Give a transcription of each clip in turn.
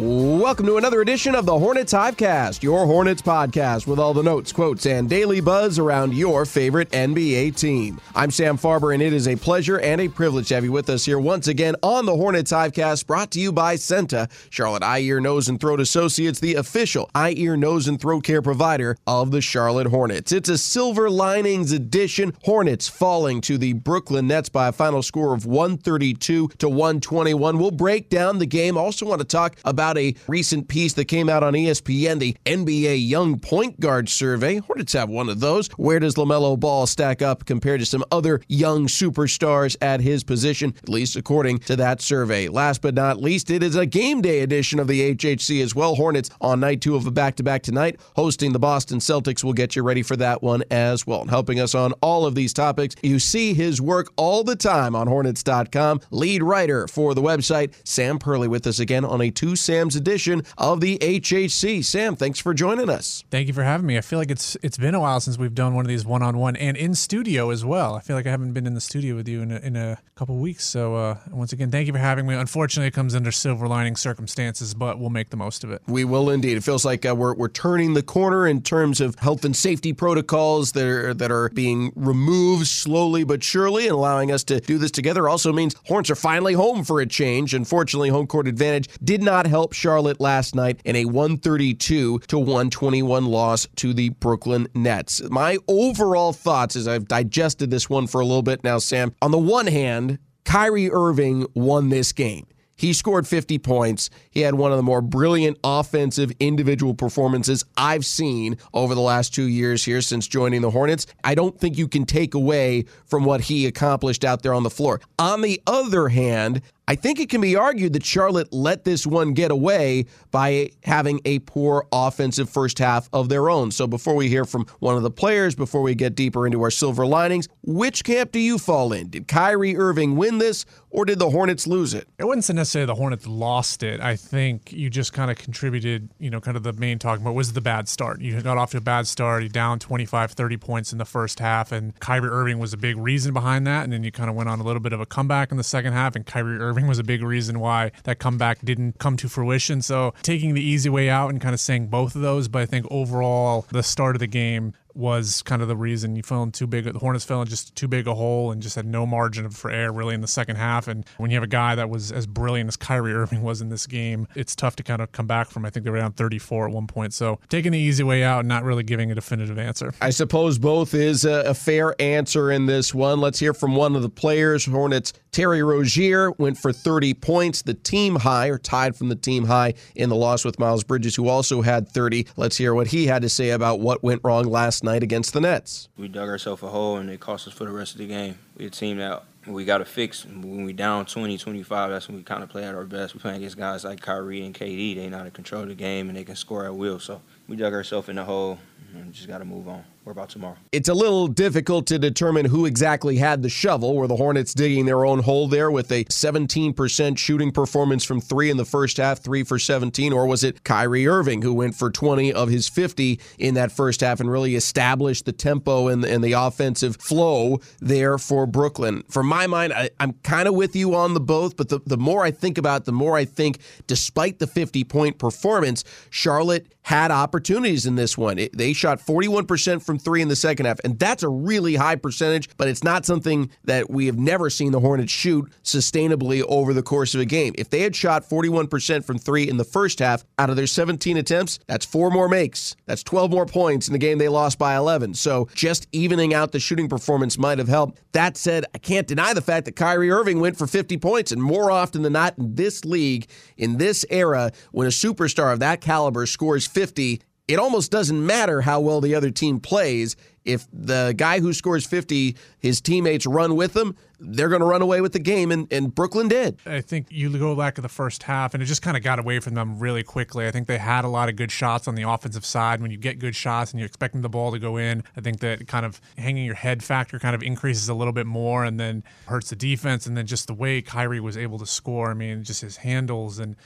Welcome to another edition of the Hornets Hivecast, your Hornets podcast with all the notes, quotes, and daily buzz around your favorite NBA team. I'm Sam Farber, and it is a pleasure and a privilege to have you with us here once again on the Hornets Hivecast, brought to you by CEENTA, Charlotte Eye, Ear, Nose, and Throat Associates, the official eye, ear, nose, and throat care provider of the Charlotte Hornets. It's a silver linings edition. Hornets falling to the Brooklyn Nets by a final score of 132 to 121. We'll break down the game. Also, want to talk about about a recent piece that came out on ESPN, the NBA Young Point Guard Survey. Hornets have one of those. Where does LaMelo Ball stack up compared to some other young superstars at his position, at least according to that survey? Last but not least, it is a game day edition of the HHC as well. Hornets on night two of a back to back tonight, hosting the Boston Celtics. We'll get you ready for that one as well. And helping us on all of these topics, you see his work all the time on Hornets.com. Lead writer for the website, Sam Perley, with us again on a two Sam's edition of the HHC. Sam, thanks for joining us. Thank you for having me. I feel like it's it's been a while since we've done one of these one on one and in studio as well. I feel like I haven't been in the studio with you in a, in a couple weeks. So uh, once again, thank you for having me. Unfortunately, it comes under silver lining circumstances, but we'll make the most of it. We will indeed. It feels like uh, we're we're turning the corner in terms of health and safety protocols that are that are being removed slowly but surely, and allowing us to do this together. Also means Horns are finally home for a change. Unfortunately, home court advantage did not help Charlotte last night in a 132 to 121 loss to the Brooklyn Nets. My overall thoughts as I've digested this one for a little bit now, Sam, on the one hand, Kyrie Irving won this game. He scored 50 points. He had one of the more brilliant offensive individual performances I've seen over the last two years here since joining the Hornets. I don't think you can take away from what he accomplished out there on the floor. On the other hand, I think it can be argued that Charlotte let this one get away by having a poor offensive first half of their own. So before we hear from one of the players, before we get deeper into our silver linings, which camp do you fall in? Did Kyrie Irving win this or did the Hornets lose it? It say necessarily the Hornets lost it. I think you just kind of contributed, you know, kind of the main talking about was the bad start. You got off to a bad start, you down 25, 30 points in the first half, and Kyrie Irving was a big reason behind that. And then you kind of went on a little bit of a comeback in the second half, and Kyrie Irving Irving was a big reason why that comeback didn't come to fruition. So taking the easy way out and kind of saying both of those, but I think overall the start of the game was kind of the reason you fell in too big. The Hornets fell in just too big a hole and just had no margin for error really in the second half. And when you have a guy that was as brilliant as Kyrie Irving was in this game, it's tough to kind of come back from. I think they were down 34 at one point. So taking the easy way out and not really giving a definitive answer. I suppose both is a, fair answer in this one. Let's hear from one of the players. Hornets Terry Rozier went for 30 points, the team high, or tied from the team high in the loss with Miles Bridges, who also had 30. Let's hear what he had to say about what went wrong last night against the Nets. We dug ourselves a hole, and it cost us for the rest of the game. We a team that we got to fix. When we down 20, 25, that's when we kind of play at our best. We playing against guys like Kyrie and KD. They know how to control of the game, and they can score at will. So we dug ourselves in the hole, Mm-hmm. and just got to move on about tomorrow. It's a little difficult to determine who exactly had the shovel. Were the Hornets digging their own hole there with a 17% shooting performance from three in the first half, three for 17, or was it Kyrie Irving who went for 20 of his 50 in that first half and really established the tempo and, and the offensive flow there for Brooklyn? For my mind, I, am kind of with you on the both, but the, the more I think about it, the more I think, despite the 50 point performance, Charlotte had opportunities in this one. It, they shot 41% from from three in the second half. And that's a really high percentage, but it's not something that we have never seen the Hornets shoot sustainably over the course of a game. If they had shot 41% from three in the first half out of their 17 attempts, that's four more makes. That's 12 more points in the game they lost by 11. So just evening out the shooting performance might have helped. That said, I can't deny the fact that Kyrie Irving went for 50 points, and more often than not in this league, in this era, when a superstar of that caliber scores 50, it almost doesn't matter how well the other team plays. If the guy who scores 50, his teammates run with him, they're going to run away with the game, and, and Brooklyn did. I think you go back to the first half, and it just kind of got away from them really quickly. I think they had a lot of good shots on the offensive side. When you get good shots and you're expecting the ball to go in, I think that kind of hanging your head factor kind of increases a little bit more and then hurts the defense. And then just the way Kyrie was able to score, I mean, just his handles and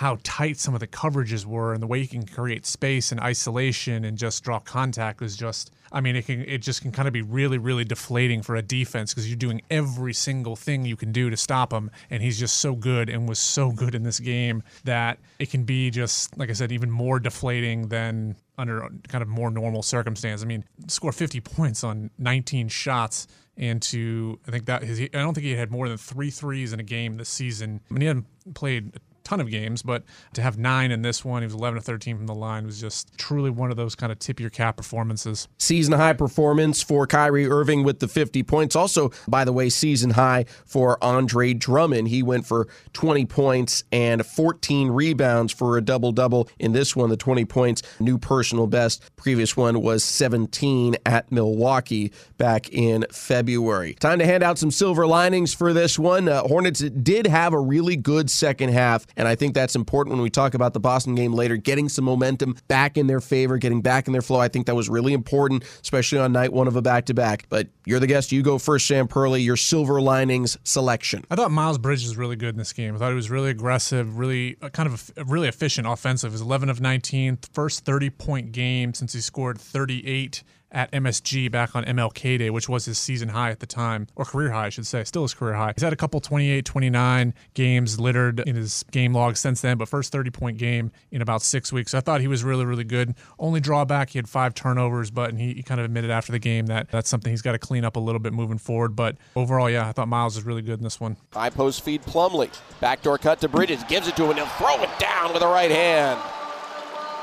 how tight some of the coverages were and the way he can create space and isolation and just draw contact is just I mean it can it just can kind of be really really deflating for a defense because you're doing every single thing you can do to stop him and he's just so good and was so good in this game that it can be just like I said even more deflating than under kind of more normal circumstance. I mean, score 50 points on 19 shots and to I think that his I don't think he had more than three threes in a game this season. I mean, he hadn't played ton of games, but to have nine in this one, he was 11 to 13 from the line, was just truly one of those kind of tip your cap performances. Season high performance for Kyrie Irving with the 50 points. Also, by the way, season high for Andre Drummond. He went for 20 points and 14 rebounds for a double double in this one. The 20 points, new personal best. Previous one was 17 at Milwaukee back in February. Time to hand out some silver linings for this one. Uh, Hornets did have a really good second half and I think that's important when we talk about the Boston game later, getting some momentum back in their favor, getting back in their flow. I think that was really important, especially on night one of a back to back. But you're the guest. You go first, Sam Perley, your silver linings selection. I thought Miles Bridges was really good in this game. I thought he was really aggressive, really uh, kind of really efficient offensive. Was 11 of 19, first 30 point game since he scored 38 at MSG back on MLK Day, which was his season high at the time, or career high, I should say, still his career high. He's had a couple 28, 29 games littered in his game log since then, but first 30 point game in about six weeks. I thought he was really, really good. Only drawback, he had five turnovers, but he, he kind of admitted after the game that that's something he's got to clean up a little bit moving forward. But overall, yeah, I thought Miles was really good in this one. High post feed Plumlee. Backdoor cut to Bridges, gives it to him, and he'll throw it down with the right hand.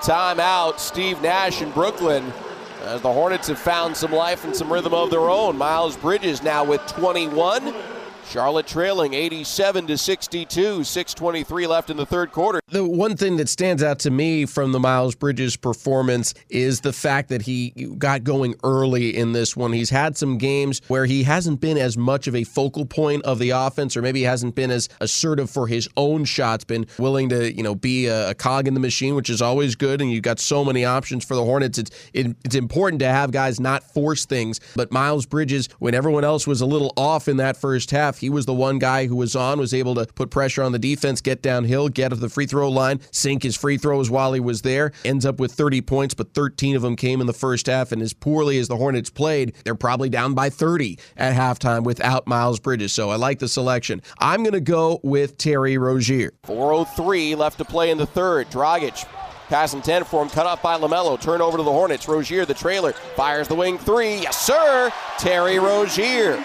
Timeout, Steve Nash in Brooklyn. As the Hornets have found some life and some rhythm of their own. Miles Bridges now with 21. Charlotte trailing 87 to 62, 623 left in the third quarter. The one thing that stands out to me from the Miles Bridges performance is the fact that he got going early in this one. He's had some games where he hasn't been as much of a focal point of the offense or maybe hasn't been as assertive for his own shots, been willing to, you know, be a, a cog in the machine, which is always good and you've got so many options for the Hornets. It's it, it's important to have guys not force things, but Miles Bridges when everyone else was a little off in that first half, he was the one guy who was on, was able to put pressure on the defense, get downhill, get to the free throw line, sink his free throws while he was there. Ends up with 30 points, but 13 of them came in the first half. And as poorly as the Hornets played, they're probably down by 30 at halftime without Miles Bridges. So I like the selection. I'm going to go with Terry Rozier. 4.03 left to play in the third. Dragic Pass intent for him, cut off by LaMelo. Turn over to the Hornets. Rozier, the trailer, fires the wing three. Yes, sir. Terry Rozier.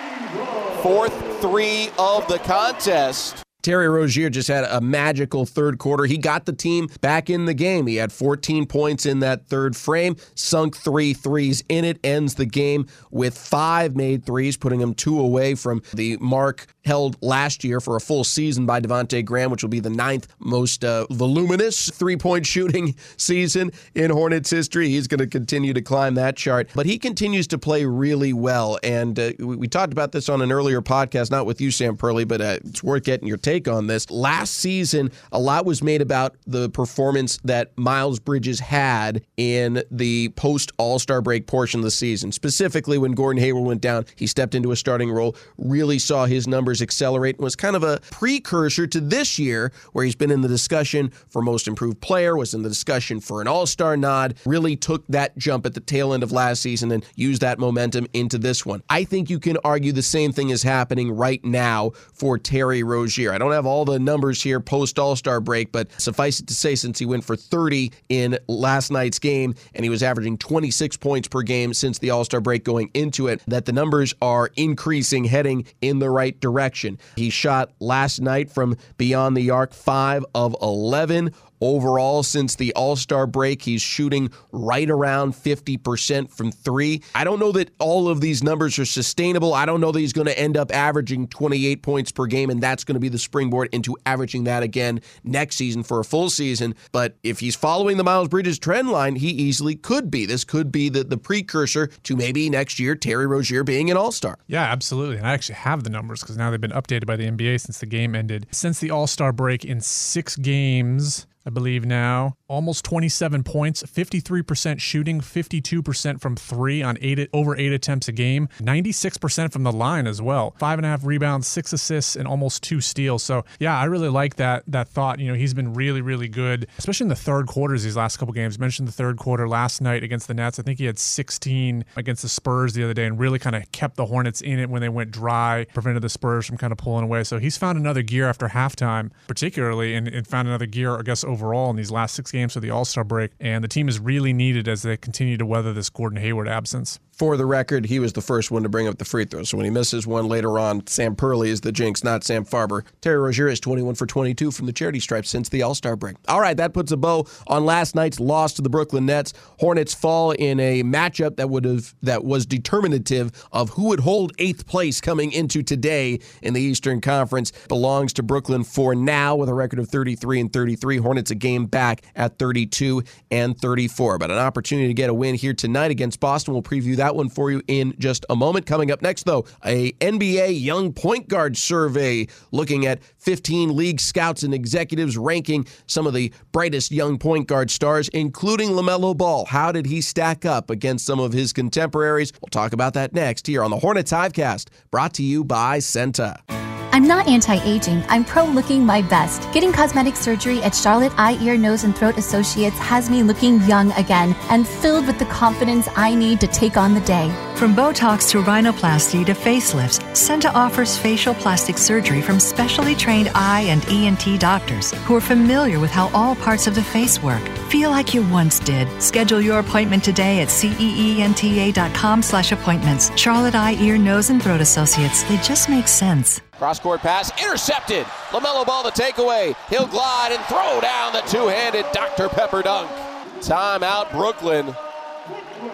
Fourth three of the contest. Terry Rozier just had a magical third quarter. He got the team back in the game. He had 14 points in that third frame, sunk three threes in it, ends the game with five made threes, putting him two away from the mark held last year for a full season by Devonte Graham, which will be the ninth most uh, voluminous three point shooting season in Hornets history. He's going to continue to climb that chart, but he continues to play really well. And uh, we, we, talked about this on an earlier podcast, not with you, Sam Perley, but uh, it's worth getting your take on this. Last season, a lot was made about the performance that Miles Bridges had in the post All Star break portion of the season. Specifically, when Gordon Hayward went down, he stepped into a starting role, really saw his numbers numbers accelerate and was kind of a precursor to this year, where he's been in the discussion for most improved player, was in the discussion for an all star nod, really took that jump at the tail end of last season and used that momentum into this one. I think you can argue the same thing is happening right now for Terry Rozier. I don't have all the numbers here post all star break, but suffice it to say, since he went for 30 in last night's game and he was averaging 26 points per game since the all star break going into it, that the numbers are increasing, heading in the right direction. He shot last night from beyond the arc 5 of 11. Overall, since the All Star break, he's shooting right around 50% from three. I don't know that all of these numbers are sustainable. I don't know that he's going to end up averaging 28 points per game, and that's going to be the springboard into averaging that again next season for a full season. But if he's following the Miles Bridges trend line, he easily could be. This could be the, the precursor to maybe next year Terry Rozier being an All Star. Yeah, absolutely. And I actually have the numbers because now they've been updated by the NBA since the game ended. Since the All Star break, in six games, I believe now. Almost 27 points, 53% shooting, 52% from three on eight over eight attempts a game, 96% from the line as well. Five and a half rebounds, six assists, and almost two steals. So yeah, I really like that that thought. You know, he's been really, really good, especially in the third quarters these last couple games. mentioned the third quarter last night against the Nets. I think he had 16 against the Spurs the other day and really kind of kept the Hornets in it when they went dry, prevented the Spurs from kind of pulling away. So he's found another gear after halftime, particularly, and, and found another gear, I guess, overall in these last six games of the All Star break. And the team is really needed as they continue to weather this Gordon Hayward absence. For the record, he was the first one to bring up the free throw. So when he misses one later on, Sam Perley is the jinx, not Sam Farber. Terry Rozier is 21 for 22 from the charity stripe since the All Star break. All right, that puts a bow on last night's loss to the Brooklyn Nets. Hornets fall in a matchup that would have that was determinative of who would hold eighth place coming into today in the Eastern Conference. Belongs to Brooklyn for now with a record of 33 and 33. Hornets a game back at 32 and 34. But an opportunity to get a win here tonight against Boston. We'll preview that one for you in just a moment. Coming up next, though, a NBA young point guard survey looking at 15 league scouts and executives ranking some of the brightest young point guard stars, including LaMelo Ball. How did he stack up against some of his contemporaries? We'll talk about that next here on the Hornets Hivecast, brought to you by CEENTA. I'm not anti aging, I'm pro looking my best. Getting cosmetic surgery at Charlotte Eye, Ear, Nose, and Throat Associates has me looking young again and filled with the confidence I need to take on the day. From Botox to rhinoplasty to facelifts, CEENTA offers facial plastic surgery from specially trained eye and ENT doctors who are familiar with how all parts of the face work. Feel like you once did. Schedule your appointment today at ceenta.com slash appointments. Charlotte Eye, Ear, Nose, and Throat Associates. They just make sense. Cross court pass intercepted. LaMelo ball the takeaway. He'll glide and throw down the two handed Dr. Pepper dunk. Timeout, Brooklyn.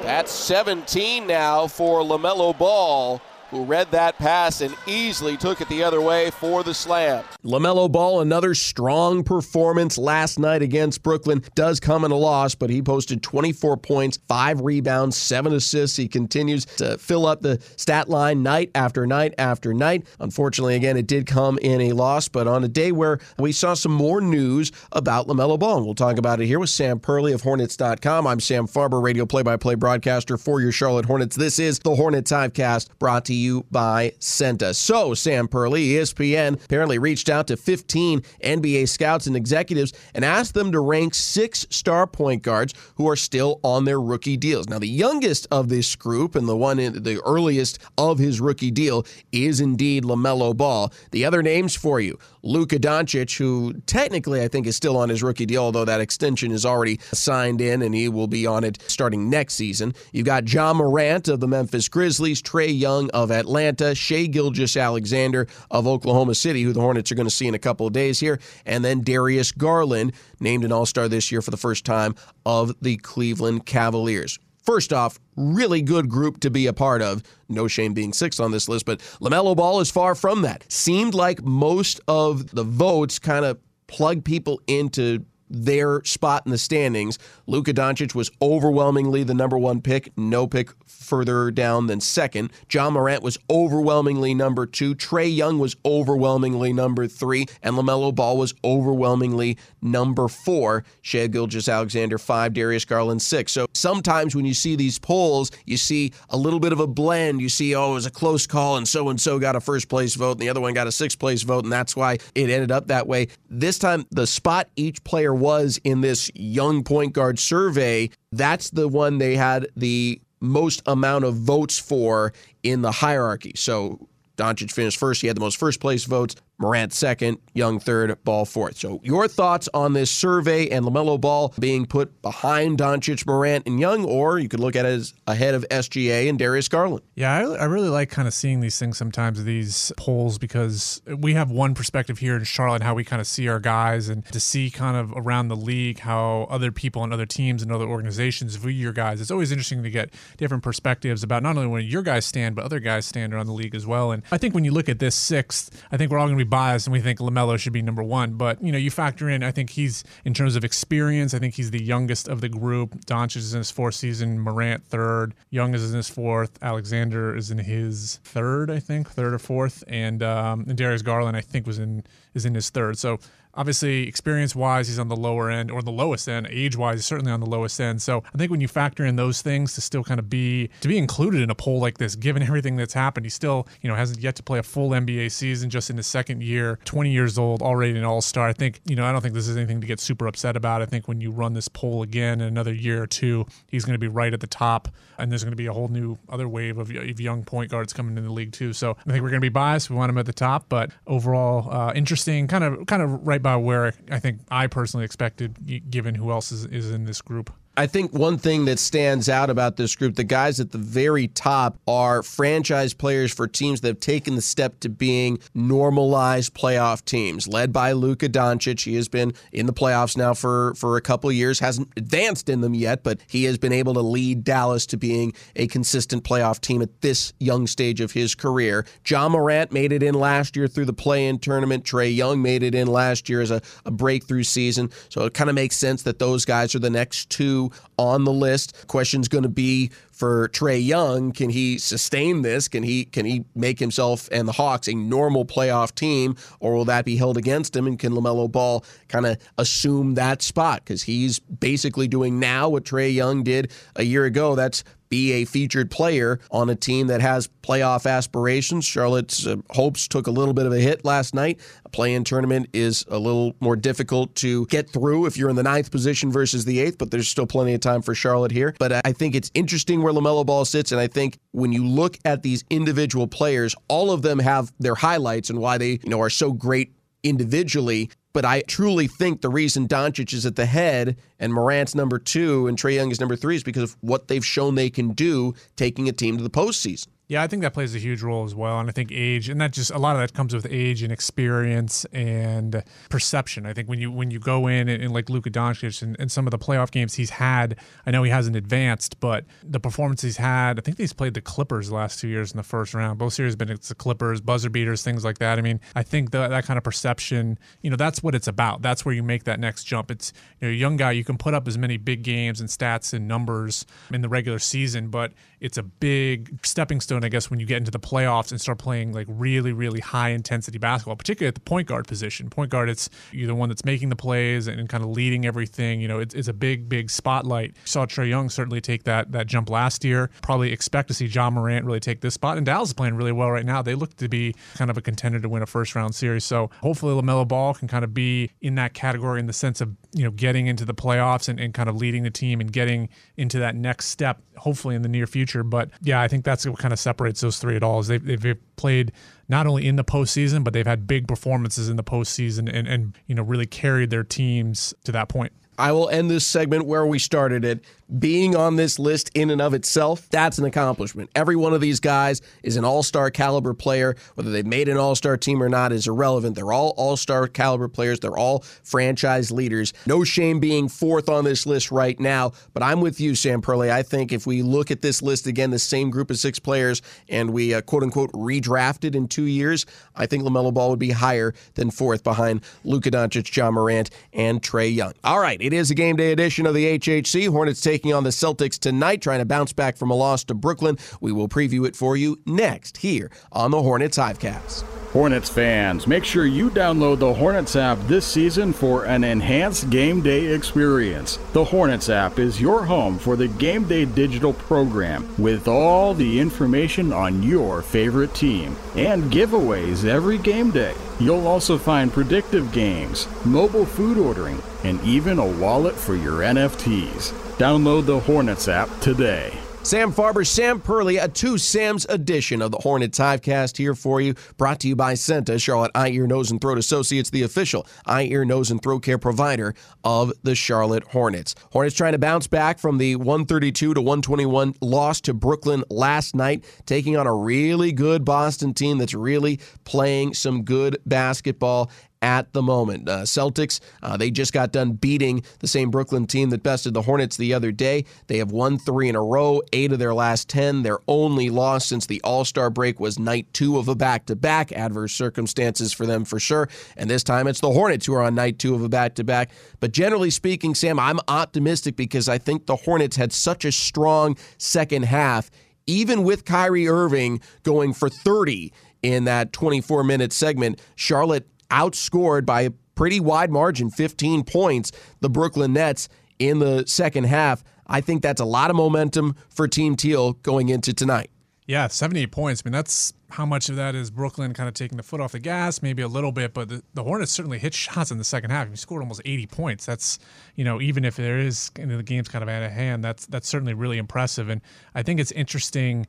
That's 17 now for LaMelo Ball who read that pass and easily took it the other way for the slam. LaMelo Ball, another strong performance last night against Brooklyn, does come in a loss, but he posted 24 points, five rebounds, seven assists. He continues to fill up the stat line night after night after night. Unfortunately, again, it did come in a loss, but on a day where we saw some more news about LaMelo Ball. And we'll talk about it here with Sam Perley of Hornets.com. I'm Sam Farber, radio play by play broadcaster for your Charlotte Hornets. This is the Hornets Hivecast brought to you you by CEENTA. So, Sam Perley, ESPN apparently reached out to 15 NBA scouts and executives and asked them to rank six star point guards who are still on their rookie deals. Now, the youngest of this group and the one in the earliest of his rookie deal is indeed LaMelo Ball. The other names for you Luka Doncic, who technically I think is still on his rookie deal, although that extension is already signed in and he will be on it starting next season. You've got Ja Morant of the Memphis Grizzlies, Trae Young of Atlanta, Shai Gilgeous-Alexander of Oklahoma City, who the Hornets are going to see in a couple of days here, and then Darius Garland, named an All Star this year for the first time of the Cleveland Cavaliers. First off, really good group to be a part of. No shame being sixth on this list, but LaMelo Ball is far from that. Seemed like most of the votes kind of plug people into their spot in the standings, Luka Doncic was overwhelmingly the number one pick, no pick further down than second. Ja Morant was overwhelmingly number two. Trae Young was overwhelmingly number three. And LaMelo Ball was overwhelmingly number four. Shai Gilgeous-Alexander five. Darius Garland six. So sometimes when you see these polls, you see a little bit of a blend. You see, oh, it was a close call and so and so got a first place vote and the other one got a sixth place vote. And that's why it ended up that way. This time, the spot each player was in this young point guard survey, that's the one they had the most amount of votes for in the hierarchy. So Doncic finished first. He had the most first place votes. Morant second, Young third, Ball fourth. So your thoughts on this survey and LaMelo Ball being put behind Doncic, Morant, and Young, or you could look at it as ahead of SGA and Darius Garland. Yeah, I, I really like kind of seeing these things sometimes, these polls, because we have one perspective here in Charlotte, how we kind of see our guys, and to see kind of around the league how other people and other teams and other organizations view your guys. It's always interesting to get different perspectives about not only where your guys stand, but other guys stand around the league as well. And I think when you look at this sixth, I think we're all going to be biased and we think LaMelo should be number one. But, you know, you factor in, I think he's, in terms of experience, I think he's the youngest of the group. Doncic is in his fourth season, Morant third, Young is in his fourth, Alexander is in his third, I think, third or fourth, and, um, and Darius Garland, I think, was in is in his third. So Obviously, experience wise, he's on the lower end or the lowest end. Age wise, he's certainly on the lowest end. So I think when you factor in those things to still kind of be to be included in a poll like this, given everything that's happened, he still you know hasn't yet to play a full NBA season, just in his second year, 20 years old, already an All Star. I think you know I don't think this is anything to get super upset about. I think when you run this poll again in another year or two, he's going to be right at the top, and there's going to be a whole new other wave of, of young point guards coming in the league too. So I think we're going to be biased. We want him at the top, but overall uh, interesting, kind of kind of right by where I think I personally expected, given who else is, is in this group. I think one thing that stands out about this group, the guys at the very top are franchise players for teams that have taken the step to being normalized playoff teams, led by Luka Doncic. He has been in the playoffs now for, for a couple years, hasn't advanced in them yet, but he has been able to lead Dallas to being a consistent playoff team at this young stage of his career. Ja Morant made it in last year through the play-in tournament. Trae Young made it in last year as a, a breakthrough season. So it kind of makes sense that those guys are the next two on the list. Question's going to be for Trae Young, can he sustain this? Can he can he make himself and the Hawks a normal playoff team, or will that be held against him? And can Lamelo Ball kind of assume that spot because he's basically doing now what Trae Young did a year ago? That's be a featured player on a team that has playoff aspirations. Charlotte's uh, hopes took a little bit of a hit last night. A play-in tournament is a little more difficult to get through if you're in the ninth position versus the eighth, but there's still plenty of time for Charlotte here. But I think it's interesting where LaMelo Ball sits, and I think when you look at these individual players, all of them have their highlights and why they you know are so great individually. But I truly think the reason Doncic is at the head and Morant's number two and Trae Young is number three is because of what they've shown they can do taking a team to the postseason. Yeah, I think that plays a huge role as well. And I think age, and that just a lot of that comes with age and experience and perception. I think when you when you go in and, and like Luka Doncic and, and, some of the playoff games he's had, I know he hasn't advanced, but the performance he's had, I think he's played the Clippers the last two years in the first round. Both series have been it's the Clippers, buzzer beaters, things like that. I mean, I think that that kind of perception, you know, that's what it's about. That's where you make that next jump. It's you know, a young guy, you can put up as many big games and stats and numbers in the regular season, but it's a big stepping stone, I guess, when you get into the playoffs and start playing like really, really high intensity basketball, particularly at the point guard position. Point guard, it's you're the one that's making the plays and, kind of leading everything. You know, it's, it's a big, big spotlight. Saw Trae Young certainly take that that jump last year. Probably expect to see Ja Morant really take this spot. And Dallas is playing really well right now. They look to be kind of a contender to win a first round series. So hopefully LaMelo Ball can kind of be in that category in the sense of, you know, getting into the playoffs and, and kind of leading the team and getting into that next step, hopefully in the near future. But yeah, I think that's what kind of separates those three at all. Is they've, they've played not only in the postseason, but they've had big performances in the postseason and, and you know really carried their teams to that point. I will end this segment where we started it. Being on this list in and of itself, that's an accomplishment. Every one of these guys is an all star caliber player. Whether they've made an all star team or not is irrelevant. They're all all star caliber players. They're all franchise leaders. No shame being fourth on this list right now, but I'm with you, Sam Perley. I think if we look at this list again, the same group of six players, and we uh, quote unquote redrafted in two years, I think LaMelo Ball would be higher than fourth behind Luka Doncic, Ja Morant, and Trae Young. All right, it is a game day edition of the HHC. Hornets taking on the Celtics tonight, trying to bounce back from a loss to Brooklyn. We will preview it for you next here on the Hornets Hivecast. Hornets fans, make sure you download the Hornets app this season for an enhanced game day experience. The Hornets app is your home for the game day digital program with all the information on your favorite team and giveaways every game day. You'll also find predictive games, mobile food ordering, and even a wallet for your NFTs. Download the Hornets app today. Sam Farber, Sam Perley, a two Sam's edition of the Hornets Hivecast here for you. Brought to you by CEENTA, Charlotte Eye, Ear, Nose, and Throat Associates, the official eye, ear, nose, and throat care provider of the Charlotte Hornets. Hornets trying to bounce back from the 132 to 121 loss to Brooklyn last night, taking on a really good Boston team that's really playing some good basketball at the moment. Uh, Celtics, uh, they just got done beating the same Brooklyn team that bested the Hornets the other day. They have won three in a row, eight of their last 10. Their only loss since the All Star break was night two of a back to back. Adverse circumstances for them for sure. And this time it's the Hornets who are on night two of a back to back. But generally speaking, Sam, I'm optimistic because I think the Hornets had such a strong second half, even with Kyrie Irving going for 30 in that 24 minute segment. Charlotte outscored by a pretty wide margin, 15 points, the Brooklyn Nets in the second half. I think that's a lot of momentum for Team Teal going into tonight. Yeah, 78 points. I mean, that's how much of that is Brooklyn kind of taking the foot off the gas, maybe a little bit, but the, the Hornets certainly hit shots in the second half. You scored almost 80 points. That's, you know, even if there is, you know, the game's kind of out of hand, that's that's certainly really impressive. And I think it's interesting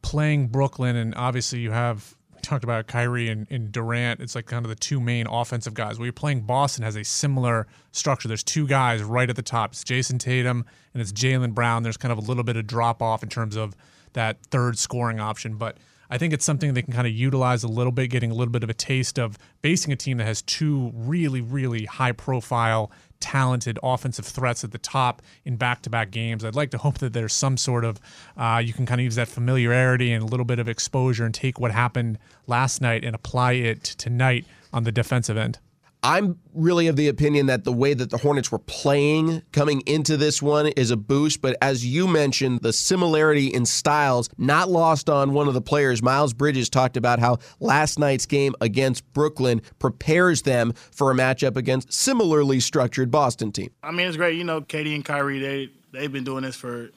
playing Brooklyn, and obviously you have talked about Kyrie and, and, Durant. It's like kind of the two main offensive guys. Where you're playing Boston has a similar structure. There's two guys right at the top. It's Jayson Tatum and it's Jaylen Brown. There's kind of a little bit of drop off in terms of that third scoring option, but I think it's something they can kind of utilize a little bit, getting a little bit of a taste of basing a team that has two really, really high profile, talented offensive threats at the top in back to back games. I'd like to hope that there's some sort of, uh, you can kind of use that familiarity and a little bit of exposure and take what happened last night and apply it tonight on the defensive end. I'm really of the opinion that the way that the Hornets were playing coming into this one is a boost. But as you mentioned, the similarity in styles not lost on one of the players. Miles Bridges talked about how last night's game against Brooklyn prepares them for a matchup against similarly structured Boston team. I mean, it's great. You know, KD and Kyrie, they they've been doing this for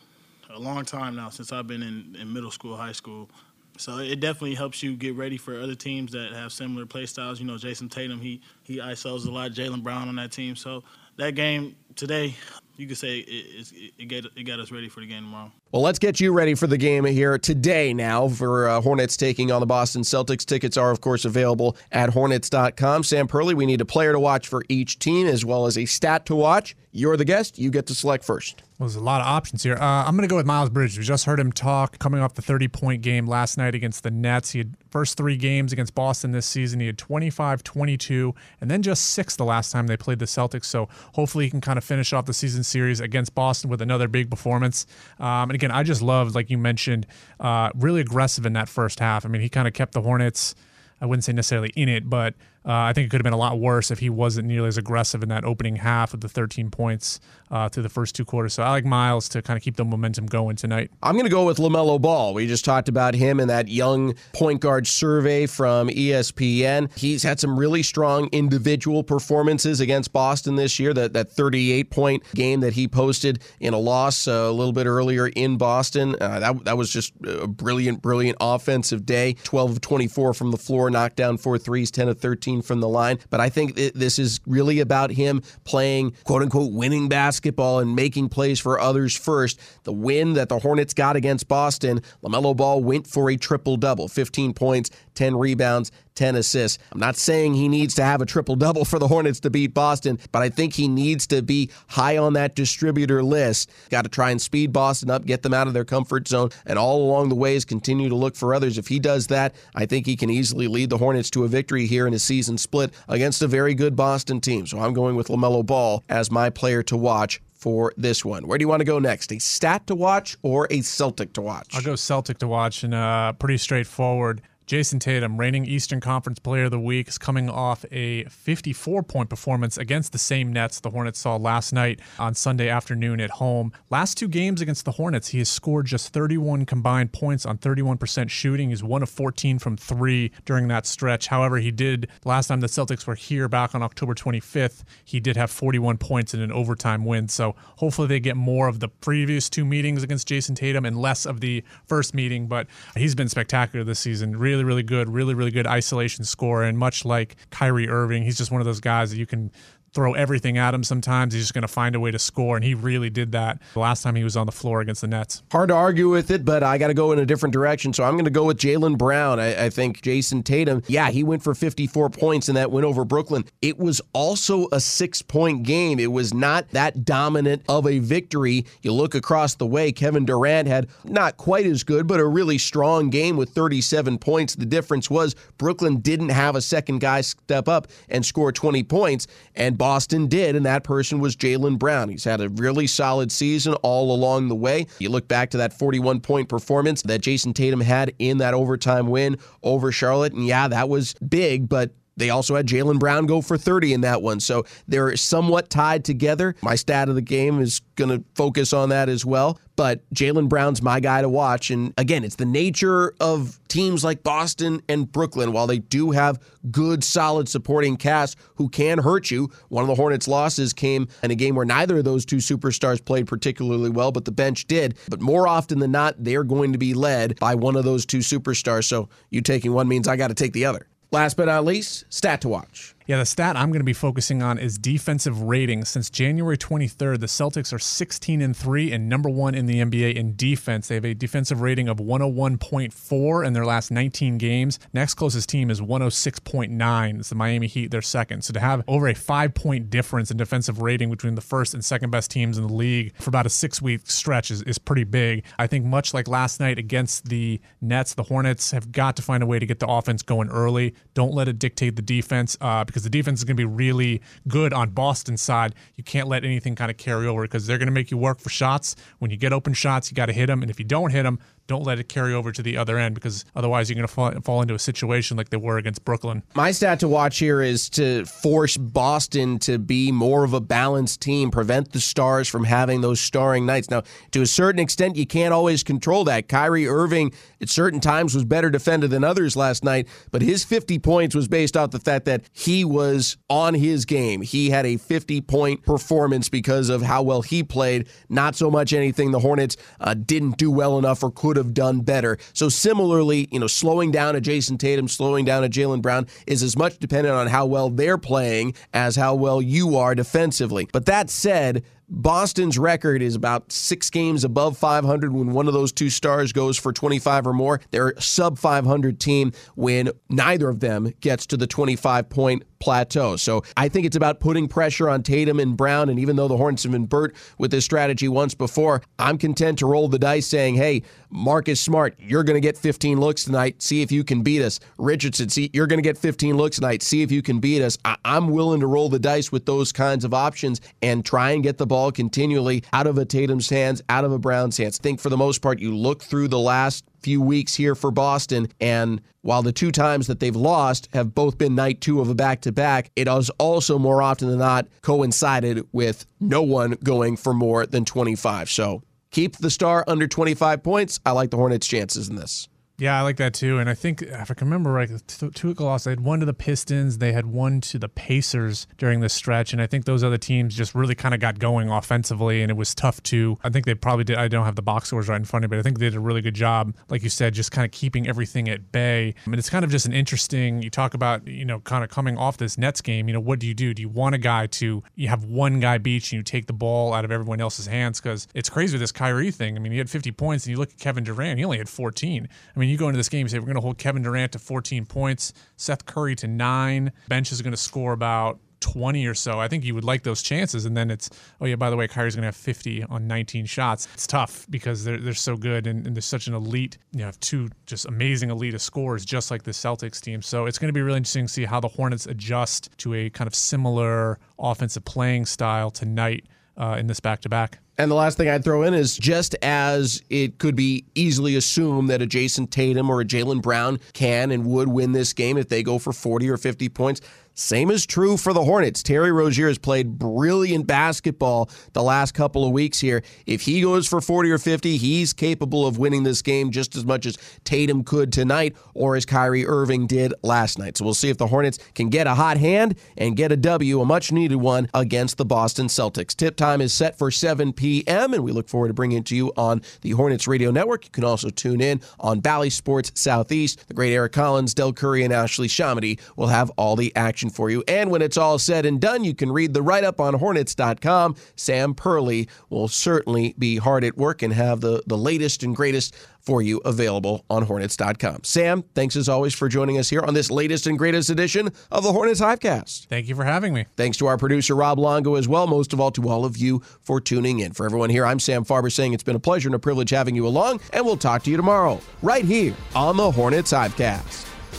a long time now since I've been in, in middle school, high school. So it definitely helps you get ready for other teams that have similar play styles. You know, Jayson Tatum, he he isos a lot. Jaylen Brown on that team. So that game today, you could say it, it, it, get, it got us ready for the game tomorrow. Well, let's get you ready for the game here today now for uh, Hornets taking on the Boston Celtics. Tickets are, of course, available at hornets.com. Sam Perley, we need a player to watch for each team as well as a stat to watch. You're the guest. You get to select first. Well, there's a lot of options here. Uh, I'm going to go with Miles Bridges. We just heard him talk coming off the 30 point game last night against the Nets. He had first three games against Boston this season. He had 25, 22, and then just six the last time they played the Celtics. So hopefully he can kind of finish off the season series against Boston with another big performance. Um, and again, I just loved, like you mentioned, uh, really aggressive in that first half. I mean, he kind of kept the Hornets. I wouldn't say necessarily in it, but uh, I think it could have been a lot worse if he wasn't nearly as aggressive in that opening half of the 13 points uh, through the first two quarters. So I like Miles to kind of keep the momentum going tonight. I'm going to go with LaMelo Ball. We just talked about him in that young point guard survey from ESPN. He's had some really strong individual performances against Boston this year. That, that 38 point game that he posted in a loss uh, a little bit earlier in Boston, uh, that, that was just a brilliant, brilliant offensive day. 12 of 24 from the floor, knocked down four threes, 10 of 13 from the line. But I think this is really about him playing quote unquote winning basketball and making plays for others first. The win that the Hornets got against Boston, LaMelo Ball went for a triple double 15 points, 10 rebounds, 10 assists. I'm not saying he needs to have a triple double for the Hornets to beat Boston, but I think he needs to be high on that distributor list. Got to try and speed Boston up, get them out of their comfort zone, and all along the ways continue to look for others. If he does that, I think he can easily lead the Hornets to a victory here in a season split against a very good Boston team. So I'm going with LaMelo Ball as my player to watch for this one. Where do you want to go next? A stat to watch or a Celtic to watch? I'll go Celtic to watch, and uh, pretty straightforward. Jayson Tatum, reigning Eastern Conference Player of the Week, is coming off a 54 point performance against the same Nets the Hornets saw last night on Sunday afternoon at home. Last two games against the Hornets, he has scored just 31 combined points on 31% shooting. He's one of 14 from three during that stretch. However, he did, last time the Celtics were here back on October 25th, he did have 41 points in an overtime win. So hopefully they get more of the previous two meetings against Jayson Tatum and less of the first meeting. But he's been spectacular this season. Really really, really good, really, really good isolation score. And much like Kyrie Irving, he's just one of those guys that you can throw everything at him sometimes. He's just going to find a way to score, and he really did that the last time he was on the floor against the Nets. Hard to argue with it, but I got to go in a different direction. So I'm going to go with Jaylen Brown. I, I, think Jayson Tatum, yeah, he went for 54 points in that win over Brooklyn. It was also a six point game. It was not that dominant of a victory. You look across the way, Kevin Durant had not quite as good, but a really strong game with 37 points. The difference was Brooklyn didn't have a second guy step up and score 20 points. And Boston did, and that person was Jaylen Brown. He's had a really solid season all along the way. You look back to that 41 point performance that Jayson Tatum had in that overtime win over Charlotte, and yeah, that was big, but they also had Jaylen Brown go for 30 in that one. So they're somewhat tied together. My stat of the game is going to focus on that as well. But Jaylen Brown's my guy to watch. And again, it's the nature of teams like Boston and Brooklyn. While they do have good, solid supporting cast who can hurt you, one of the Hornets' losses came in a game where neither of those two superstars played particularly well, but the bench did. But more often than not, they're going to be led by one of those two superstars. So you taking one means I got to take the other. Last but not least, stat to watch. Yeah, the stat I'm going to be focusing on is defensive rating. Since January 23rd, the Celtics are 16 and 3 and number 1 in the NBA in defense. They have a defensive rating of 101.4 in their last 19 games. Next closest team is 106.9. It's the Miami Heat, their second. So to have over a 5-point difference in defensive rating between the first and second best teams in the league for about a 6-week stretch is, is pretty big. I think much like last night against the Nets, the Hornets have got to find a way to get the offense going early. Don't let it dictate the defense uh, because the defense is going to be really good on Boston's side. You can't let anything kind of carry over because they're going to make you work for shots. When you get open shots, you got to hit them. And if you don't hit them, don't let it carry over to the other end because otherwise you're going to fall, fall, into a situation like they were against Brooklyn. My stat to watch here is to force Boston to be more of a balanced team, prevent the stars from having those starring nights. Now, to a certain extent, you can't always control that. Kyrie Irving, at certain times, was better defended than others last night, but his 50 points was based off the fact that he was on his game. He had a 50 point performance because of how well he played, not so much anything the Hornets uh, didn't do well enough or could have done better. So similarly, you know, slowing down a Jayson Tatum, slowing down a Jaylen Brown is as much dependent on how well they're playing as how well you are defensively. But that said, Boston's record is about six games above 500 when one of those two stars goes for 25 or more. They're a sub 500 team when neither of them gets to the 25 point plateau. So I think it's about putting pressure on Tatum and Brown. And even though the Hornets have been burnt with this strategy once before, I'm content to roll the dice saying, hey, Marcus Smart, you're going to get 15 looks tonight. See if you can beat us. Richardson, see, you're going to get 15 looks tonight. See if you can beat us. I- I'm willing to roll the dice with those kinds of options and try and get the ball continually out of a Tatum's hands, out of a Brown's hands. I think for the most part, you look through the last few weeks here for Boston. And while the two times that they've lost have both been night two of a back to back, it has also more often than not coincided with no one going for more than 25. So keep the star under 25 points. I like the Hornets' chances in this. Yeah, I like that too. And I think if I can remember right, two losses. They had one to the Pistons. They had one to the Pacers during this stretch. And I think those other teams just really kind of got going offensively, and it was tough to. I think they probably did. I don't have the box scores right in front of me, but I think they did a really good job, like you said, just kind of keeping everything at bay. I mean, it's kind of just an interesting. You talk about you know kind of coming off this Nets game. You know, what do you do? Do you want a guy to you have one guy beat you, and you take the ball out of everyone else's hands? Because it's crazy with this Kyrie thing. I mean, he had 50 points, and you look at Kevin Durant, he only had 14. I mean mean, you go into this game, you say we're going to hold Kevin Durant to 14 points, Seth Curry to nine. Bench is going to score about 20 or so, I think you would like those chances. And then it's, oh, yeah, by the way, Kyrie's going to have 50 on 19 shots. It's tough because they're, they're so good and, and there's such an elite, you know, two just amazing elite of scores, just like the Celtics team. So it's going to be really interesting to see how the Hornets adjust to a kind of similar offensive playing style tonight uh, in this back to back. And the last thing I'd throw in is just as it could be easily assumed that a Jayson Tatum or a Jaylen Brown can and would win this game if they go for 40 or 50 points, same is true for the Hornets. Terry Rozier has played brilliant basketball the last couple of weeks here. If he goes for 40 or 50, he's capable of winning this game just as much as Tatum could tonight or as Kyrie Irving did last night. So we'll see if the Hornets can get a hot hand and get a W, a much needed one, against the Boston Celtics. Tip time is set for 7 p.m., and we look forward to bringing it to you on the Hornets Radio Network. You can also tune in on Bally Sports Southeast. The great Eric Collins, Del Curry, and Ashley ShahAhmadi will have all the action for you. And when it's all said and done, you can read the write up on Hornets.com. Sam Perley will certainly be hard at work and have the, the latest and greatest for you available on Hornets.com. Sam, thanks as always for joining us here on this latest and greatest edition of the Hornets Hivecast. Thank you for having me. Thanks to our producer, Rob Longo, as well. Most of all, to all of you for tuning in. For everyone here, I'm Sam Farber saying it's been a pleasure and a privilege having you along, and we'll talk to you tomorrow, right here on the Hornets Hivecast.